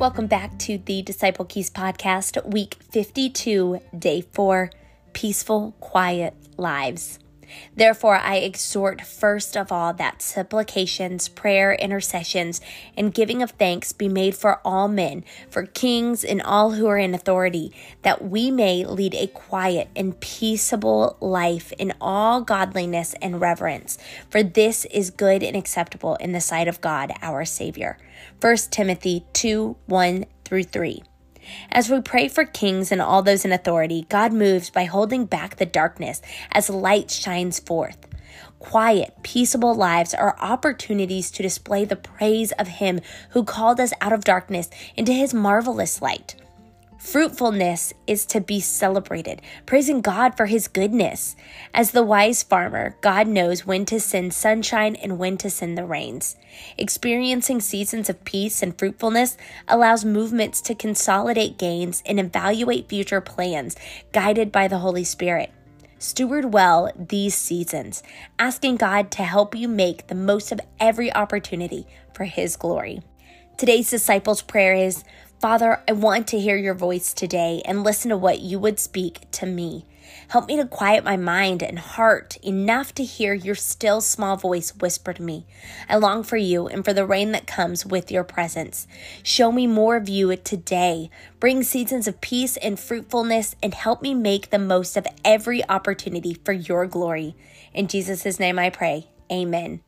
Welcome back to the Disciple Keys podcast, week 52, day 4 Peaceful, Quiet Lives. Therefore, I exhort first of all that supplications, prayer, intercessions, and giving of thanks be made for all men, for kings and all who are in authority, that we may lead a quiet and peaceable life in all godliness and reverence. For this is good and acceptable in the sight of God our Savior. 1 Timothy 2 1 through 3. As we pray for kings and all those in authority, God moves by holding back the darkness as light shines forth. Quiet, peaceable lives are opportunities to display the praise of Him who called us out of darkness into His marvelous light. Fruitfulness is to be celebrated, praising God for his goodness. As the wise farmer, God knows when to send sunshine and when to send the rains. Experiencing seasons of peace and fruitfulness allows movements to consolidate gains and evaluate future plans, guided by the Holy Spirit. Steward well these seasons, asking God to help you make the most of every opportunity for His glory. Today's disciples' prayer is Father, I want to hear your voice today and listen to what you would speak to me. Help me to quiet my mind and heart enough to hear your still small voice whisper to me. I long for you and for the rain that comes with your presence. Show me more of you today. Bring seasons of peace and fruitfulness and help me make the most of every opportunity for your glory. In Jesus' name I pray. Amen.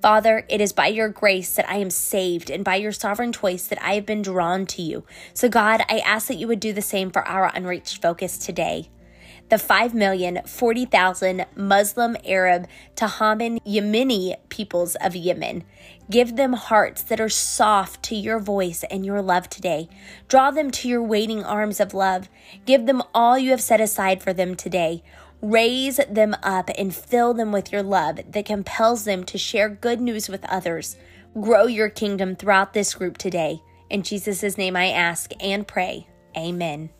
Father, it is by your grace that I am saved and by your sovereign choice that I have been drawn to you. So, God, I ask that you would do the same for our unreached focus today. The 5,040,000 Muslim, Arab, Tahaman, Yemeni peoples of Yemen. Give them hearts that are soft to your voice and your love today. Draw them to your waiting arms of love. Give them all you have set aside for them today. Raise them up and fill them with your love that compels them to share good news with others. Grow your kingdom throughout this group today. In Jesus' name I ask and pray. Amen.